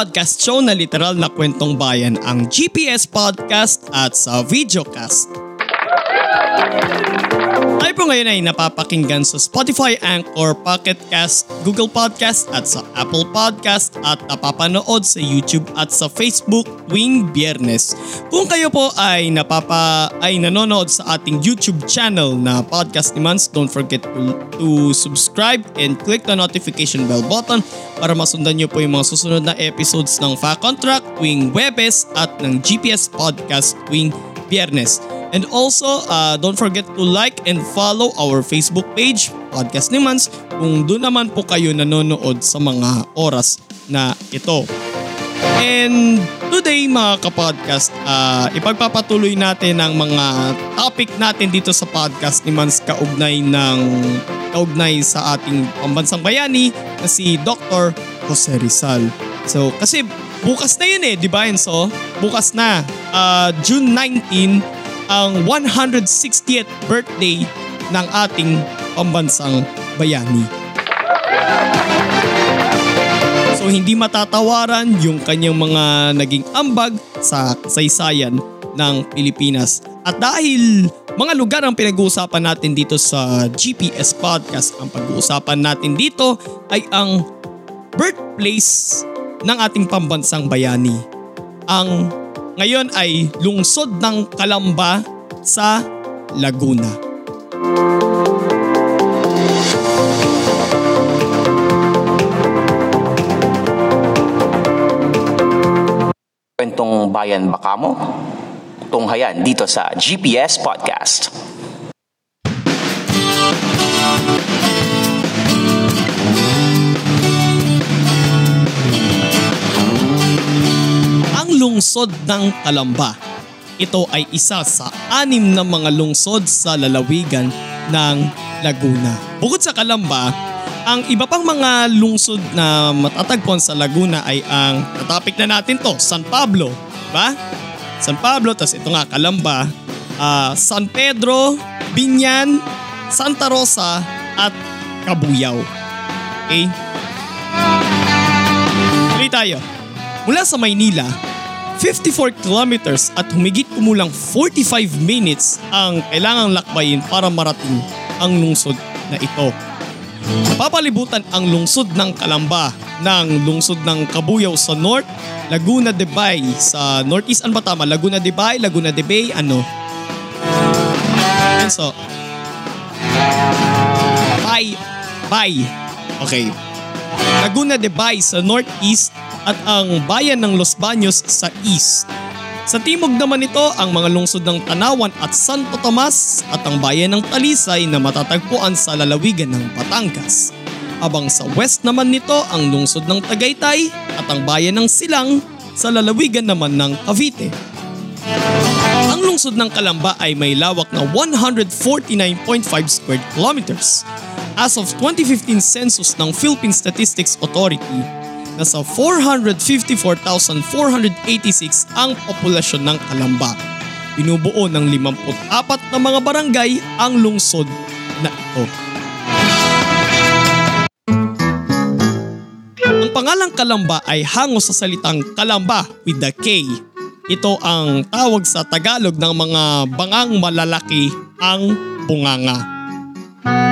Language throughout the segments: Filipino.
Podcast show na literal na kwentong bayan, ang GPS Podcast at sa Videocast. Tayo po ngayon ay napapakinggan sa Spotify, Anchor, Pocket Cast, Google Podcast at sa Apple Podcast at napapanood sa YouTube at sa Facebook tuwing biyernes. Kung kayo po ay napapa ay nanonood sa ating YouTube channel na Podcast ni Mans, don't forget to, to subscribe and click the notification bell button para masundan niyo po yung mga susunod na episodes ng Fa Contract tuwing Webes at ng GPS Podcast tuwing Biyernes. And also, uh, don't forget to like and follow our Facebook page, Podcast ni Mans, kung doon naman po kayo nanonood sa mga oras na ito. And today mga kapodcast, uh, ipagpapatuloy natin ang mga topic natin dito sa podcast ni Mans kaugnay ng kaugnay sa ating pambansang bayani na si Dr. Jose Rizal. So kasi bukas na yun eh, di ba Enzo? Bukas na, uh, June 19, ang 160th birthday ng ating pambansang bayani. So hindi matatawaran yung kanyang mga naging ambag sa kasaysayan ng Pilipinas. At dahil mga lugar ang pinag-uusapan natin dito sa GPS Podcast, ang pag-uusapan natin dito ay ang birthplace ng ating pambansang bayani. Ang ngayon ay lungsod ng Kalamba sa Laguna. Kwentong bayan Bakamo? Tunghayan dito sa GPS Podcast. Lungsod ng Kalamba. Ito ay isa sa anim na mga lungsod sa lalawigan ng Laguna. Bukod sa Kalamba, ang iba pang mga lungsod na matatagpuan sa Laguna ay ang topic na natin to, San Pablo. Ba? San Pablo, tas ito nga Kalamba, uh, San Pedro, Binyan, Santa Rosa at Kabuyao. Okay? Tuloy tayo. Mula sa Maynila, 54 kilometers at humigit kumulang 45 minutes ang kailangang lakbayin para marating ang lungsod na ito. Papalibutan ang lungsod ng Kalamba ng lungsod ng Kabuyaw sa north, Laguna de Bay sa northeast. Ano ba tama? Laguna de Bay, Laguna de Bay, ano? Yan so. Bay. Bay. Okay. Laguna de Bay sa northeast at ang bayan ng Los Baños sa east. Sa timog naman ito ang mga lungsod ng Tanawan at Santo Tomas at ang bayan ng Talisay na matatagpuan sa lalawigan ng Batangas. Abang sa west naman nito ang lungsod ng Tagaytay at ang bayan ng Silang sa lalawigan naman ng Cavite. Ang lungsod ng Kalamba ay may lawak na 149.5 square kilometers. As of 2015 census ng Philippine Statistics Authority, nasa 454,486 ang populasyon ng Kalamba. Binubuo ng 54 na mga barangay ang lungsod na ito. Ang pangalang Kalamba ay hango sa salitang Kalamba with the K. Ito ang tawag sa Tagalog ng mga bangang malalaki ang bunganga.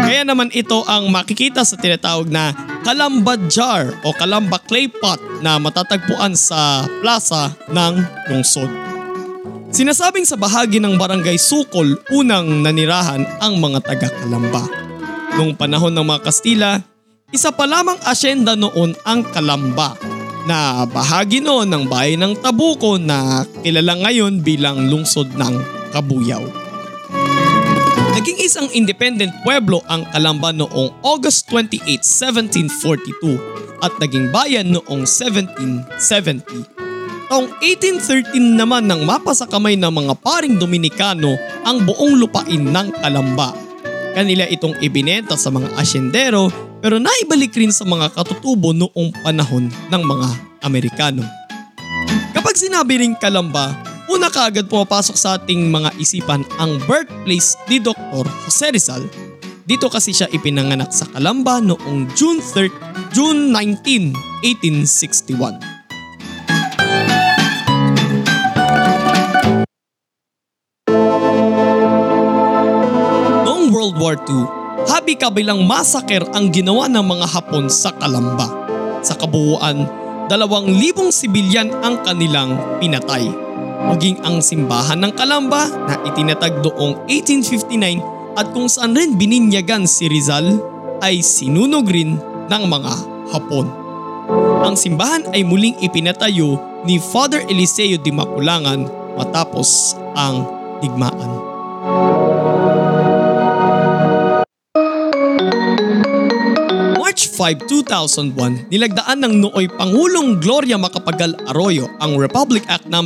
Kaya naman ito ang makikita sa tinatawag na Kalamba Jar o Kalamba Clay Pot na matatagpuan sa plaza ng lungsod. Sinasabing sa bahagi ng barangay Sukol unang nanirahan ang mga taga Kalamba. Noong panahon ng mga Kastila, isa pa lamang asyenda noon ang Kalamba na bahagi noon ng bayan ng Tabuco na kilala ngayon bilang lungsod ng Kabuyaw. Naging isang independent pueblo ang Kalamba noong August 28, 1742 at naging bayan noong 1770. Taong 1813 naman nang mapa sa kamay ng mga paring Dominikano ang buong lupain ng Kalamba. Kanila itong ibinenta sa mga asyendero pero naibalik rin sa mga katutubo noong panahon ng mga Amerikano. Kapag sinabi ring Kalamba, una kaagad pumapasok sa ating mga isipan ang birthplace ni Dr. Jose Rizal. Dito kasi siya ipinanganak sa Kalamba noong June 3, June 19, 1861. Noong World War II, habi-kabilang masaker ang ginawa ng mga Hapon sa Kalamba. Sa kabuuan, dalawang libong sibilyan ang kanilang pinatay. Maging ang simbahan ng Kalamba na itinatag noong 1859 at kung saan rin bininyagan si Rizal ay sinunog rin ng mga Hapon. Ang simbahan ay muling ipinatayo ni Father Eliseo de Maculangan matapos ang digmaan. March 5, 2001, nilagdaan ng nooy Pangulong Gloria Macapagal Arroyo ang Republic Act No.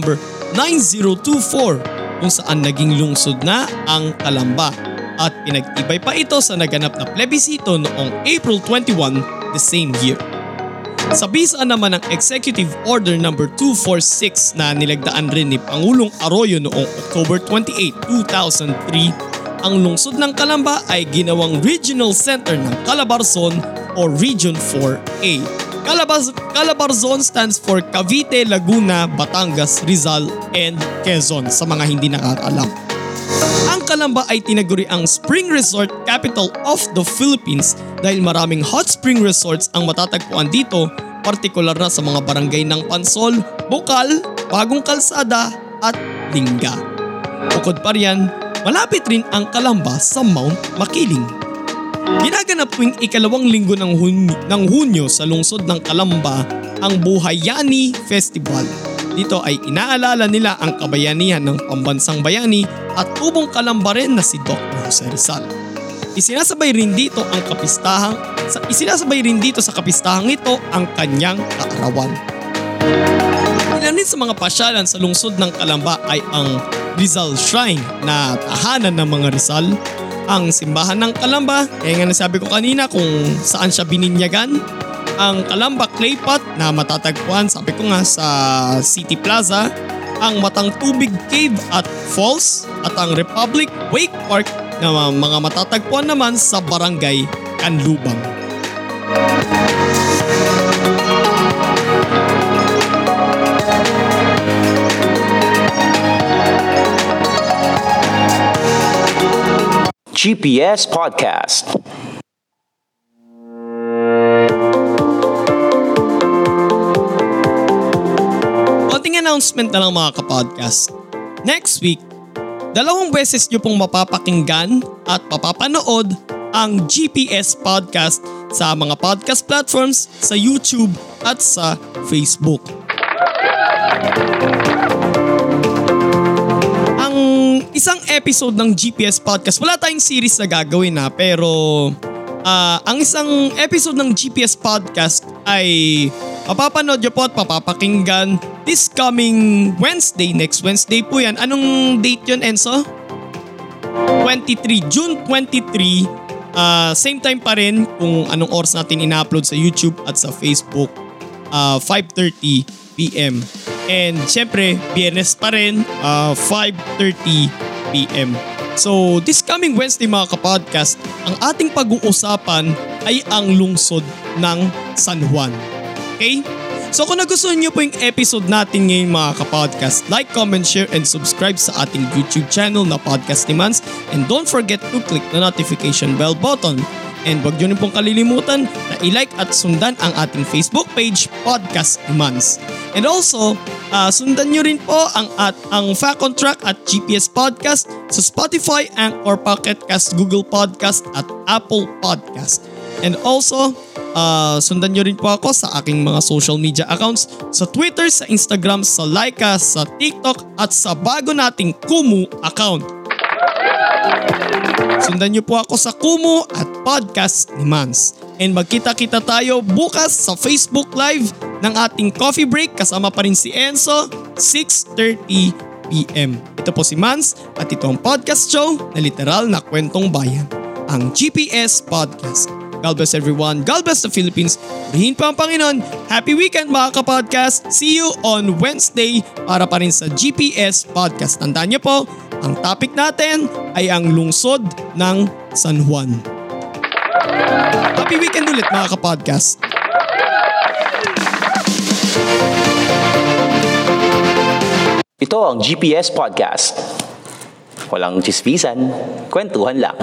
9024 kung saan naging lungsod na ang Kalamba at pinag-ibay pa ito sa naganap na plebisito noong April 21 the same year. Sa bisa naman ng Executive Order No. 246 na nilagdaan rin ni Pangulong Arroyo noong October 28, 2003, ang lungsod ng Kalamba ay ginawang Regional Center ng Calabarzon o Region 4A. Calabaz Calabarzon stands for Cavite, Laguna, Batangas, Rizal, and Quezon sa mga hindi nakakaalam. Ang Kalamba ay tinaguri ang spring resort capital of the Philippines dahil maraming hot spring resorts ang matatagpuan dito, partikular na sa mga barangay ng Pansol, Bukal, Bagong Kalsada at Lingga. Bukod pa riyan, malapit rin ang Kalamba sa Mount Makiling. Ginaganap tuwing ikalawang linggo ng, Hun- ng Hunyo sa lungsod ng Kalamba ang Buhayani Festival. Dito ay inaalala nila ang kabayanihan ng pambansang bayani at tubong kalamba rin na si Dr. Jose Rizal. Isinasabay rin dito ang kapistahang sa isinasabay rin dito sa kapistahang ito ang kanyang kaarawan. Ilan din sa mga pasyalan sa lungsod ng Kalamba ay ang Rizal Shrine na tahanan ng mga Rizal, ang simbahan ng Kalamba, kaya nga nasabi ko kanina kung saan siya bininyagan, ang Kalamba Clay Pot na matatagpuan sabi ko nga sa City Plaza, ang Matang Tubig Cave at Falls. At ang Republic Wake Park na mga matatagpuan naman sa Barangay Kanlubang. GPS Podcast. Konting announcement na lang mga kapodcast. Next week, dalawang beses nyo pong mapapakinggan at mapapanood ang GPS Podcast sa mga podcast platforms sa YouTube at sa Facebook. Isang episode ng GPS Podcast, wala tayong series na gagawin na pero ah, ang isang episode ng GPS Podcast ay mapapanood nyo po at mapapakinggan this coming Wednesday, next Wednesday po yan. Anong date yun Enzo? 23, June 23, ah, same time pa rin kung anong oras natin ina-upload sa YouTube at sa Facebook, ah, 5.30 p.m. And syempre, biyernes pa rin, ah, 5.30 p.m. So this coming Wednesday mga kapodcast, ang ating pag-uusapan ay ang lungsod ng San Juan. Okay? So kung nagustuhan niyo po yung episode natin ngayon mga kapodcast, like, comment, share, and subscribe sa ating YouTube channel na Podcast Demands. And don't forget to click the notification bell button. And huwag niyo rin pong kalilimutan na i-like at sundan ang ating Facebook page, Podcast Demands. And also, ah, sundan niyo rin po ang, at, ang Fact on Track at GPS Podcast sa Spotify, Anchor, Pocket Cast, Google Podcast at Apple Podcast. And also, ah, sundan nyo rin po ako sa aking mga social media accounts sa Twitter, sa Instagram, sa Laika, sa TikTok at sa bago nating Kumu account. Sundan nyo po ako sa Kumu at Podcast ni Mans. And magkita-kita tayo bukas sa Facebook Live ng ating coffee break kasama pa rin si Enzo, 6.30pm. Ito po si Mans at ito ang podcast show na literal na kwentong bayan, ang GPS Podcast. God bless everyone. God bless the Philippines. Purihin pa ang Panginoon. Happy weekend mga kapodcast. See you on Wednesday para pa rin sa GPS Podcast. Tandaan niyo po, ang topic natin ay ang lungsod ng San Juan. Happy weekend ulit mga kapodcast. Ito ang GPS Podcast. Walang chismisan, kwentuhan lang.